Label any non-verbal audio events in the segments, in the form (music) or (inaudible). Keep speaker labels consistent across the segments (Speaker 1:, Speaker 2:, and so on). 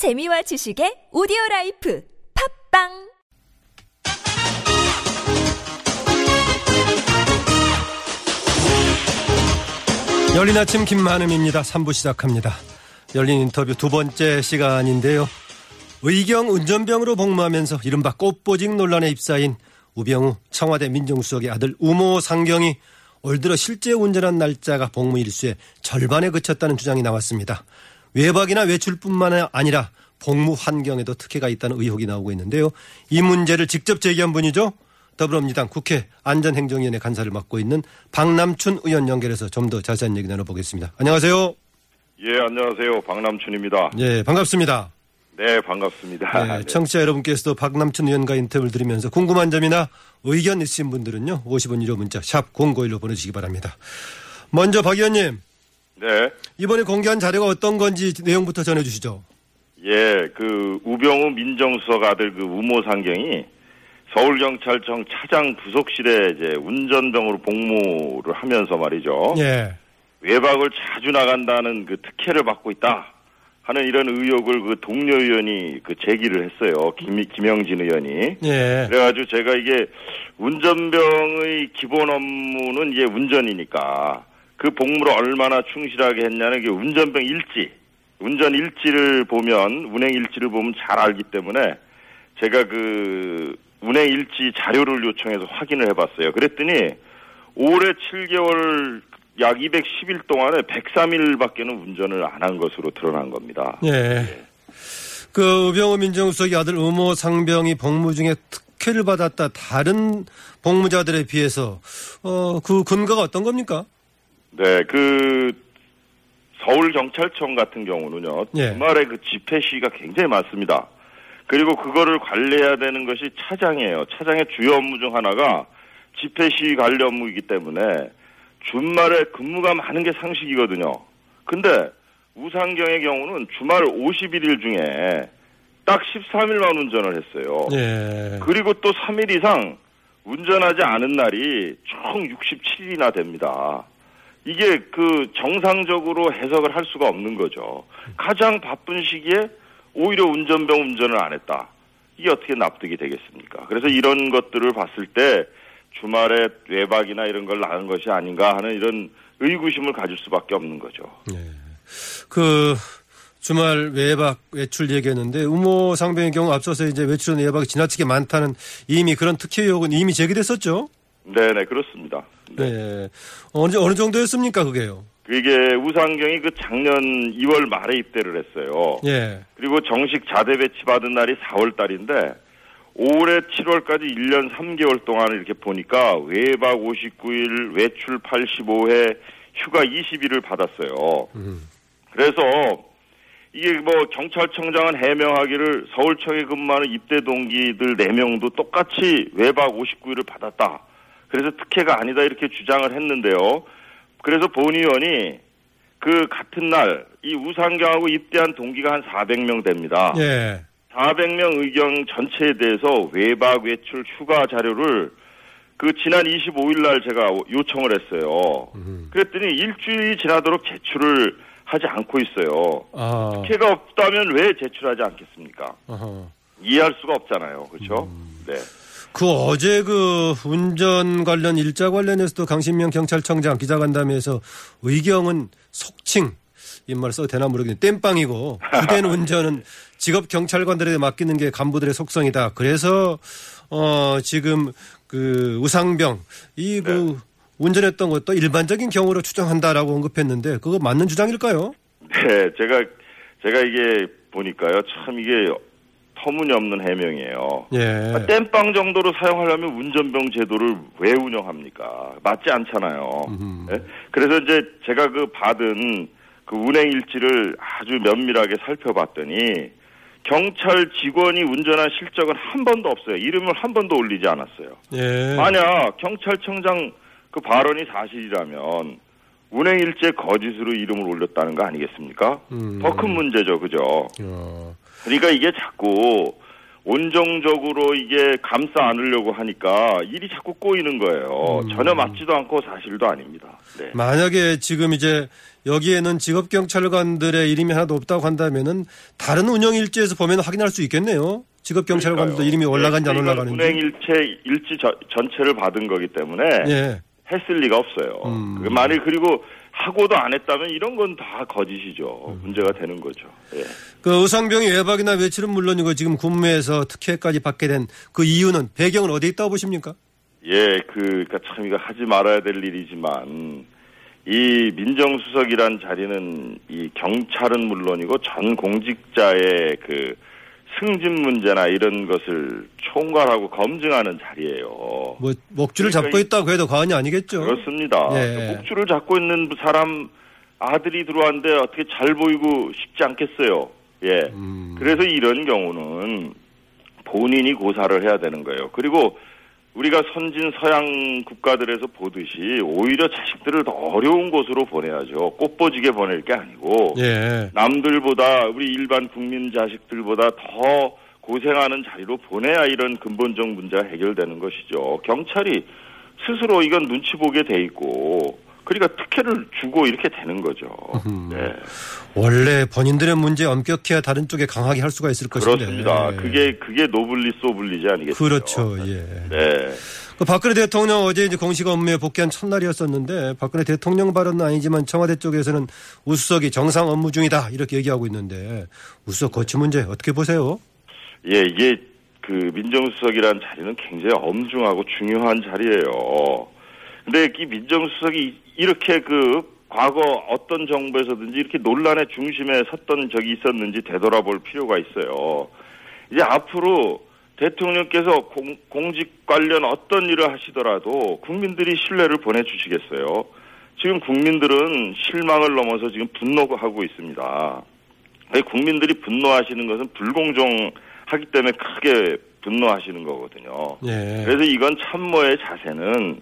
Speaker 1: 재미와 지식의 오디오 라이프 팟빵
Speaker 2: 열린 아침 김만흠입니다. 3부 시작합니다. 열린 인터뷰 두 번째 시간인데요. 의경 운전병으로 복무하면서 이른바 꽃보직 논란에 휩싸인 우병우 청와대 민정수석의 아들 우모 상경이 올 들어 실제 운전한 날짜가 복무 일수의 절반에 그쳤다는 주장이 나왔습니다. 외박이나 외출뿐만 아니라 복무 환경에도 특혜가 있다는 의혹이 나오고 있는데요. 이 문제를 직접 제기한 분이죠. 더불어민주당 국회 안전행정위원회 간사를 맡고 있는 박남춘 의원 연결해서 좀 더 자세한 얘기 나눠보겠습니다. 안녕하세요.
Speaker 3: 예, 안녕하세요. 박남춘입니다.
Speaker 2: 예, 반갑습니다.
Speaker 3: 네, 반갑습니다.
Speaker 2: 네, (laughs)
Speaker 3: 네.
Speaker 2: 청취자 여러분께서도 박남춘 의원과 인터뷰를 들으면서 궁금한 점이나 의견 있으신 분들은요. 50원 유료 문자 샵 051로 보내주시기 바랍니다. 먼저 박 의원님.
Speaker 3: 네.
Speaker 2: 이번에 공개한 자료가 어떤 건지 내용부터 전해주시죠.
Speaker 3: 예, 그 우병우 민정수석 아들 그 우모 상경이 서울경찰청 차장 부속실에 이제 운전병으로 복무를 하면서 말이죠.
Speaker 2: 예.
Speaker 3: 외박을 자주 나간다는 그 특혜를 받고 있다 하는 이런 의혹을 그 동료 의원이 그 제기를 했어요. 김, 김영진 의원이.
Speaker 2: 예.
Speaker 3: 그래가지고 제가 이게 운전병의 기본 업무는 이제 운전이니까 그 복무를 얼마나 충실하게 했냐는 게 운전병 일지, 운전 일지를 보면 운행 일지를 보면 잘 알기 때문에 제가 그 운행 일지 자료를 요청해서 확인을 해봤어요. 그랬더니 올해 7개월 약 210일 동안에 103일밖에는 운전을 안 한 것으로 드러난 겁니다.
Speaker 2: 예. 그 우병우 민정수석의 아들 의모 상병이 복무 중에 특혜를 받았다. 다른 복무자들에 비해서 어, 그 근거가 어떤 겁니까?
Speaker 3: 네, 그 서울 경찰청 같은 경우는요.
Speaker 2: 예.
Speaker 3: 주말에 그 집회 시위가 굉장히 많습니다. 그리고 그거를 관리해야 되는 것이 차장이에요. 차장의 주요 업무 중 하나가 집회 시위 관리 업무이기 때문에 주말에 근무가 많은 게 상식이거든요. 근데 우상경의 경우는 주말 51일 중에 딱 13일만 운전을 했어요.
Speaker 2: 예.
Speaker 3: 그리고 또 3일 이상 운전하지 않은 날이 총 67일이나 됩니다. 이게 그 정상적으로 해석을 할 수가 없는 거죠. 가장 바쁜 시기에 오히려 운전병 운전을 안 했다. 이게 어떻게 납득이 되겠습니까? 그래서 이런 것들을 봤을 때 주말에 외박이나 이런 걸 나은 것이 아닌가 하는 이런 의구심을 가질 수밖에 없는 거죠.
Speaker 2: 그 주말 외박 외출 얘기했는데 우모 상병의 경우 앞서서 이제 외출은 외박이 지나치게 많다는 이미 그런 특혜 의혹은 이미 제기됐었죠.
Speaker 3: 네 네 그렇습니다.
Speaker 2: 네. 어느 어느 정도였습니까 그게요?
Speaker 3: 이게 우상경이 그 작년 2월 말에 입대를 했어요.
Speaker 2: 예.
Speaker 3: 그리고 정식 자대 배치 받은 날이 4월 달인데 올해 7월까지 1년 3개월 동안을 이렇게 보니까 외박 59일, 외출 85회, 휴가 20일을 받았어요. 그래서 이게 뭐 경찰청장은 해명하기를 서울청에 근무하는 입대 동기들 4명도 똑같이 외박 59일을 받았다. 그래서 특혜가 아니다 이렇게 주장을 했는데요. 그래서 본 의원이 그 같은 날 이 우상경하고 입대한 동기가 한 400명 됩니다.
Speaker 2: 예.
Speaker 3: 400명 의경 전체에 대해서 외박, 외출, 휴가 자료를 그 지난 25일 날 제가 요청을 했어요. 그랬더니 일주일이 지나도록 제출을 하지 않고 있어요.
Speaker 2: 아.
Speaker 3: 특혜가 없다면 왜 제출하지 않겠습니까?
Speaker 2: 어허.
Speaker 3: 이해할 수가 없잖아요. 그렇죠? 네.
Speaker 2: 그 어제 그 운전 관련 일자 관련해서도 강신명 경찰청장 기자간담회에서 의경은 속칭 이말 써도 되나 모르겠는데 땜빵이고 주된 (laughs) 운전은 직업 경찰관들에게 맡기는 게 간부들의 속성이다. 그래서 어 지금 그 우상병 이그 운전했던 것도 일반적인 경우로 추정한다라고 언급했는데 그거 맞는 주장일까요?
Speaker 3: 네, 제가 제가 이게 보니까요. 참 이게 터무니없는 해명이에요.
Speaker 2: 예.
Speaker 3: 아, 땜빵 정도로 사용하려면 운전병 제도를 왜 운영합니까? 맞지 않잖아요. 예? 그래서 이제 제가 그 받은 그 운행 일지를 아주 면밀하게 살펴봤더니 경찰 직원이 운전한 실적은 한 번도 없어요. 이름을 한 번도 올리지 않았어요.
Speaker 2: 예.
Speaker 3: 만약 경찰청장 그 발언이 사실이라면 운행 일지에 거짓으로 이름을 올렸다는 거 아니겠습니까?
Speaker 2: 음.
Speaker 3: 더큰 문제죠, 그죠?
Speaker 2: 어.
Speaker 3: 그러니까 이게 자꾸 온정적으로 이게 감싸 안으려고 하니까 일이 자꾸 꼬이는 거예요.
Speaker 2: 음.
Speaker 3: 전혀 맞지도 않고 사실도 아닙니다. 네.
Speaker 2: 만약에 지금 이제 여기에는 직업 경찰관들의 이름이 하나도 없다고 한다면은 다른 운영 일지에서 보면 확인할 수 있겠네요. 직업 경찰관들도 이름이 올라간지 안
Speaker 3: 예,
Speaker 2: 올라가는지.
Speaker 3: 운행 일체 일지 저- 전체를 받은 거기 때문에
Speaker 2: 예.
Speaker 3: 했을 리가 없어요.
Speaker 2: 음.
Speaker 3: 그 만일 그리고 하고도 안 했다면 이런 건 다 거짓이죠.
Speaker 2: 음.
Speaker 3: 문제가 되는 거죠. 예.
Speaker 2: 그 의상병이 외박이나 외출은 물론이고 지금 군무에서 특혜까지 받게 된 그 이유는 배경은 어디에 있다고 보십니까?
Speaker 3: 예, 그, 그니까 참 이거 하지 말아야 될 일이지만, 이 민정수석이란 자리는 이 경찰은 물론이고 전 공직자의 그 승진 문제나 이런 것을 총괄하고 검증하는 자리예요.
Speaker 2: 뭐 목줄을
Speaker 3: 그러니까
Speaker 2: 잡고
Speaker 3: 이-
Speaker 2: 있다고 해도 과언이 아니겠죠.
Speaker 3: 그렇습니다.
Speaker 2: 예.
Speaker 3: 목줄을 잡고 있는 사람 아들이 들어왔는데 어떻게 잘 보이고 싶지 않겠어요. 예.
Speaker 2: 음.
Speaker 3: 그래서 이런 경우는 본인이 고사를 해야 되는 거예요. 그리고 우리가 선진 서양 국가들에서 보듯이 오히려 자식들을 더 어려운 곳으로 보내야죠. 꽃보지게 보낼 게 아니고
Speaker 2: 예.
Speaker 3: 남들보다 우리 일반 국민 자식들보다 더 고생하는 자리로 보내야 이런 근본적 문제가 해결되는 것이죠. 경찰이 스스로 이건 눈치 보게 돼 있고 그러니까 특혜를 주고 이렇게 되는 거죠. 네.
Speaker 2: 원래 본인들의 문제 엄격해야 다른 쪽에 강하게 할 수가 있을 것인데.
Speaker 3: 그렇습니다.
Speaker 2: 예.
Speaker 3: 그게 그게 노블리 소블리지 아니겠어요?
Speaker 2: 그렇죠. 예.
Speaker 3: 네.
Speaker 2: 그 박근혜 대통령 어제 이제 공식 업무에 복귀한 첫날이었었는데 박근혜 대통령 발언은 아니지만 청와대 쪽에서는 우수석이 정상 업무 중이다 이렇게 얘기하고 있는데 우수석 거치 문제 어떻게 보세요?
Speaker 3: 예, 이게 그 민정수석이라는 자리는 굉장히 엄중하고 중요한 자리예요. 근데 이 민정수석이 이렇게 그 과거 어떤 정부에서든지 이렇게 논란의 중심에 섰던 적이 있었는지 되돌아볼 필요가 있어요. 이제 앞으로 대통령께서 공, 공직 관련 어떤 일을 하시더라도 국민들이 신뢰를 보내주시겠어요. 지금 국민들은 실망을 넘어서 지금 분노하고 있습니다. 국민들이 분노하시는 것은 불공정 하기 때문에 크게 분노하시는 거거든요.
Speaker 2: 예.
Speaker 3: 그래서 이건 참모의 자세는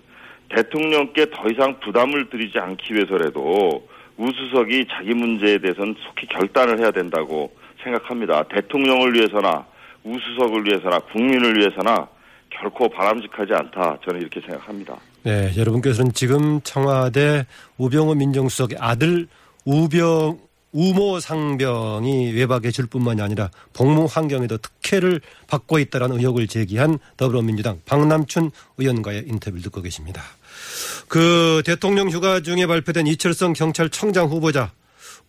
Speaker 3: 대통령께 더 이상 부담을 드리지 않기 위해서라도 우수석이 자기 문제에 대해서는 속히 결단을 해야 된다고 생각합니다. 대통령을 위해서나 우수석을 위해서나 국민을 위해서나 결코 바람직하지 않다. 저는 이렇게 생각합니다.
Speaker 2: 네, 여러분께서는 지금 청와대 우병우 민정수석의 아들 우병 우모 상병이 외박에 질 뿐만이 아니라 복무 환경에도 특혜를 받고 있다는 의혹을 제기한 더불어민주당 박남춘 의원과의 인터뷰를 듣고 계십니다. 그 대통령 휴가 중에 발표된 이철성 경찰청장 후보자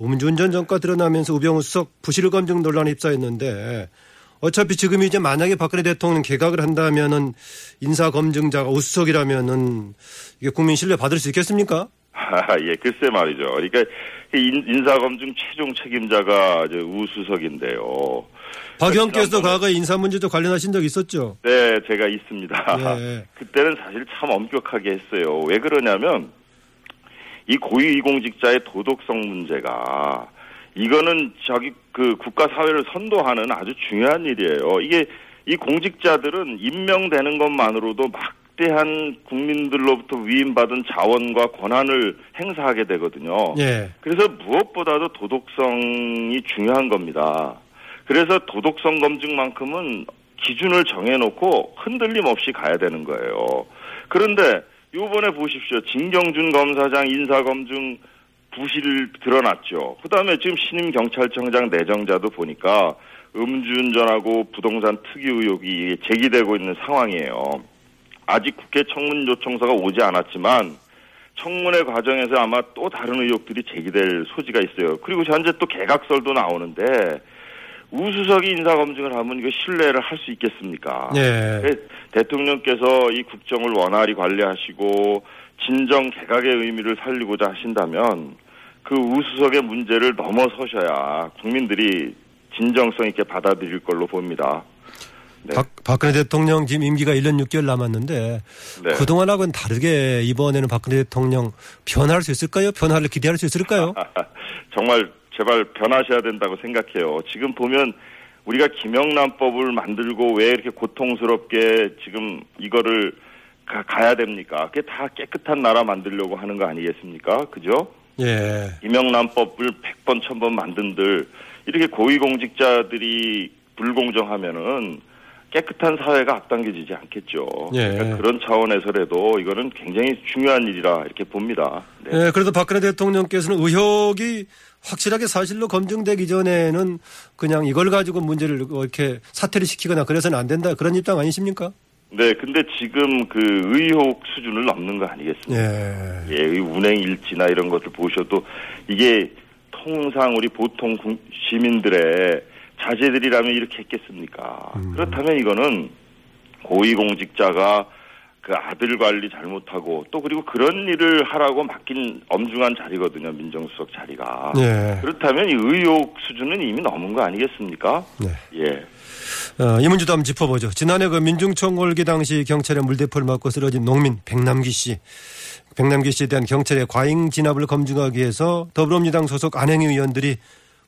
Speaker 2: 음주운전 전과 드러나면서 우병우 수석 부실 검증 논란에 입사했는데 어차피 지금 이제 만약에 박근혜 대통령 개각을 한다면은 인사 검증자가 우수석이라면은 이게 국민 신뢰 받을 수 있겠습니까?
Speaker 3: 아, 예, 글쎄 말이죠. 그러니까 인, 인사검증 최종 책임자가 이제 우수석인데요.
Speaker 2: 박 의원께서 과거에 인사 문제도 관련하신 적 있었죠?
Speaker 3: 네, 제가 있습니다.
Speaker 2: 예. (laughs)
Speaker 3: 그때는 사실 참 엄격하게 했어요. 왜 그러냐면 이 고위공직자의 도덕성 문제가 이거는 자기 그 국가 사회를 선도하는 아주 중요한 일이에요. 이게 이 공직자들은 임명되는 것만으로도 막 대한 국민들로부터 위임받은 자원과 권한을 행사하게 되거든요.
Speaker 2: 예.
Speaker 3: 그래서 무엇보다도 도덕성이 중요한 겁니다. 그래서 도덕성 검증만큼은 기준을 정해놓고 흔들림 없이 가야 되는 거예요. 그런데 요번에 보십시오. 진경준 검사장 인사검증 부실 드러났죠. 그 다음에 지금 신임 경찰청장 내정자도 보니까 음주운전하고 부동산 투기 의혹이 제기되고 있는 상황이에요. 아직 국회 청문 요청서가 오지 않았지만 청문회 과정에서 아마 또 다른 의혹들이 제기될 소지가 있어요. 그리고 현재 또 개각설도 나오는데 우수석이 인사 검증을 하면 이거 신뢰를 할 수 있겠습니까?
Speaker 2: 예.
Speaker 3: 네, 대통령께서 이 국정을 원활히 관리하시고 진정 개각의 의미를 살리고자 하신다면 그 우수석의 문제를 넘어서셔야 국민들이 진정성 있게 받아들일 걸로 봅니다. 네.
Speaker 2: 박, 박근혜 대통령 지금 임기가 1년 6개월 남았는데
Speaker 3: 네.
Speaker 2: 그동안하고는 다르게 이번에는 박근혜 대통령 변화할 수 있을까요? 변화를 기대할 수 있을까요? (laughs)
Speaker 3: 정말 제발 변하셔야 된다고 생각해요. 지금 보면 우리가 김영란법을 만들고 왜 이렇게 고통스럽게 지금 이거를 가, 가야 됩니까? 그게 다 깨끗한 나라 만들려고 하는 거 아니겠습니까? 그죠?
Speaker 2: 예.
Speaker 3: 김영란법을 100번, 1000번 만든들 이렇게 고위공직자들이 불공정하면은 깨끗한 사회가 앞당겨지지 않겠죠.
Speaker 2: 예.
Speaker 3: 그러니까 그런 차원에서라도 이거는 굉장히 중요한 일이라 이렇게 봅니다. 네.
Speaker 2: 예, 그래도 박근혜 대통령께서는 의혹이 확실하게 사실로 검증되기 전에는 그냥 이걸 가지고 문제를 이렇게 사퇴를 시키거나 그래서는 안 된다 그런 입장 아니십니까?
Speaker 3: 네, 근데 지금 그 의혹 수준을 넘는 거 아니겠습니까?
Speaker 2: 예.
Speaker 3: 예, 이 운행 일지나 이런 것들 보셔도 이게 통상 우리 보통 국- 시민들의 자제들이라면 이렇게 했겠습니까? 그렇다면 이거는 고위공직자가 그 아들 관리 잘못하고 또 그리고 그런 일을 하라고 맡긴 엄중한 자리거든요, 민정수석 자리가.
Speaker 2: 예.
Speaker 3: 그렇다면 이 의혹 수준은 이미 넘은 거 아니겠습니까?
Speaker 2: 네.
Speaker 3: 예.
Speaker 2: 어, 이 문제도 한번 짚어보죠. 지난해 그 민중총궐기 당시 경찰의 물대포를 맞고 쓰러진 농민 백남기 씨. 백남기 씨에 대한 경찰의 과잉 진압을 검증하기 위해서 더불어민주당 소속 안행위 의원들이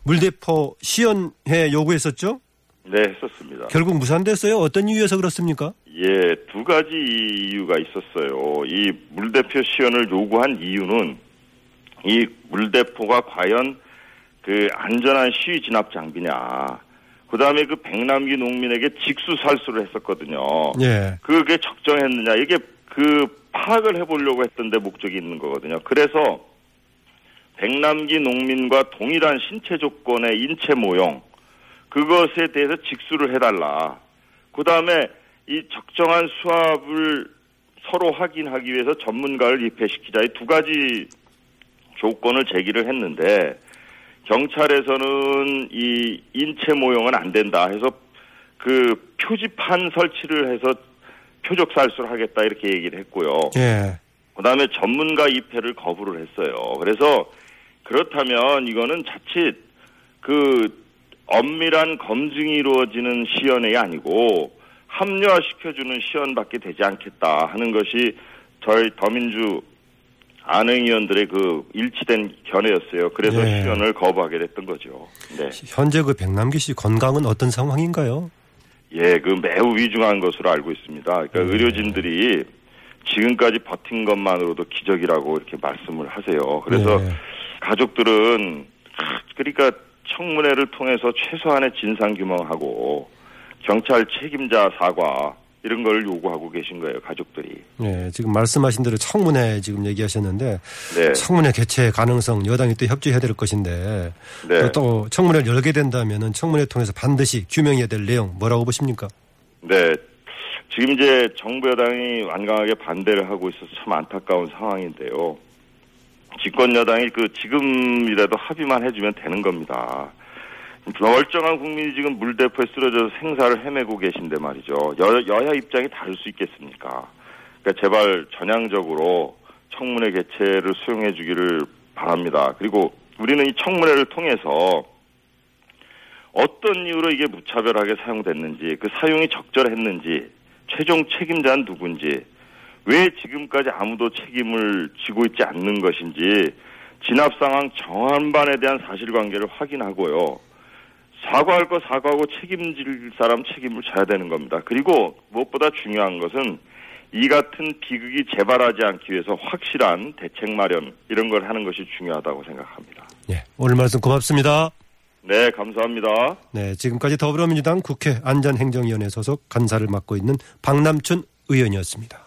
Speaker 2: 물대포 시연해 요구했었죠?
Speaker 3: 네, 했었습니다.
Speaker 2: 결국 무산됐어요. 어떤 이유에서 그렇습니까?
Speaker 3: 예, 두 가지 이유가 있었어요. 이 물대포 시연을 요구한 이유는 이 물대포가 과연 그 안전한 시위 진압 장비냐. 그 다음에 그 백남기 농민에게 직수 살수를 했었거든요.
Speaker 2: 예.
Speaker 3: 그게 적정했느냐. 이게 그 파악을 해보려고 했던데 목적이 있는 거거든요. 그래서 백남기 농민과 동일한 신체 조건의 인체 모형, 그것에 대해서 직수를 해달라. 그 다음에 이 적정한 수압을 서로 확인하기 위해서 전문가를 입회시키자. 이 두 가지 조건을 제기를 했는데 경찰에서는 이 인체 모형은 안 된다 해서 그 표지판 설치를 해서 표적 살수를 하겠다 이렇게 얘기를 했고요.
Speaker 2: 예.
Speaker 3: 그다음에 전문가 입회를 거부를 했어요. 그래서 그렇다면 이거는 자칫 그 엄밀한 검증이 이루어지는 시연이 아니고 합리화시켜주는 시연밖에 되지 않겠다 하는 것이 저희 더민주 안행위원들의 그 일치된 견해였어요. 그래서
Speaker 2: 예.
Speaker 3: 시연을 거부하게 됐던 거죠. 네.
Speaker 2: 현재 그 백남기 씨 건강은 어떤 상황인가요?
Speaker 3: 예, 그 매우 위중한 것으로 알고 있습니다. 그러니까
Speaker 2: 네.
Speaker 3: 의료진들이 지금까지 버틴 것만으로도 기적이라고 이렇게 말씀을 하세요. 그래서
Speaker 2: 네.
Speaker 3: 가족들은 하, 그러니까 청문회를 통해서 최소한의 진상 규명하고 경찰 책임자 사과 이런 걸 요구하고 계신 거예요, 가족들이.
Speaker 2: 예, 지금 말씀하신 대로 청문회 지금 얘기하셨는데
Speaker 3: 네.
Speaker 2: 청문회 개최 가능성 여당이 또 협조해야 될 것인데
Speaker 3: 네.
Speaker 2: 또 청문회를 열게 된다면은 청문회 통해서 반드시 규명해야 될 내용 뭐라고 보십니까?
Speaker 3: 네. 지금 이제 정부 여당이 완강하게 반대를 하고 있어서 참 안타까운 상황인데요. 집권 여당이 그 지금이라도 합의만 해주면 되는 겁니다. 멀쩡한 국민이 지금 물대포에 쓰러져서 생사를 헤매고 계신데 말이죠. 여, 여야 입장이 다를 수 있겠습니까? 그러니까 제발 전향적으로 청문회 개최를 수용해 주기를 바랍니다. 그리고 우리는 이 청문회를 통해서 어떤 이유로 이게 무차별하게 사용됐는지, 그 사용이 적절했는지, 최종 책임자는 누군지, 왜 지금까지 아무도 책임을 지고 있지 않는 것인지, 진압 상황 정한반에 대한 사실관계를 확인하고요. 사과할 거 사과하고 책임질 사람 책임을 져야 되는 겁니다. 그리고 무엇보다 중요한 것은 이 같은 비극이 재발하지 않기 위해서 확실한 대책 마련 이런 걸 하는 것이 중요하다고 생각합니다.
Speaker 2: 예, 오늘 말씀 고맙습니다.
Speaker 3: 네, 감사합니다.
Speaker 2: 네, 지금까지 더불어민주당 국회 안전행정위원회 소속 간사를 맡고 있는 박남춘 의원이었습니다.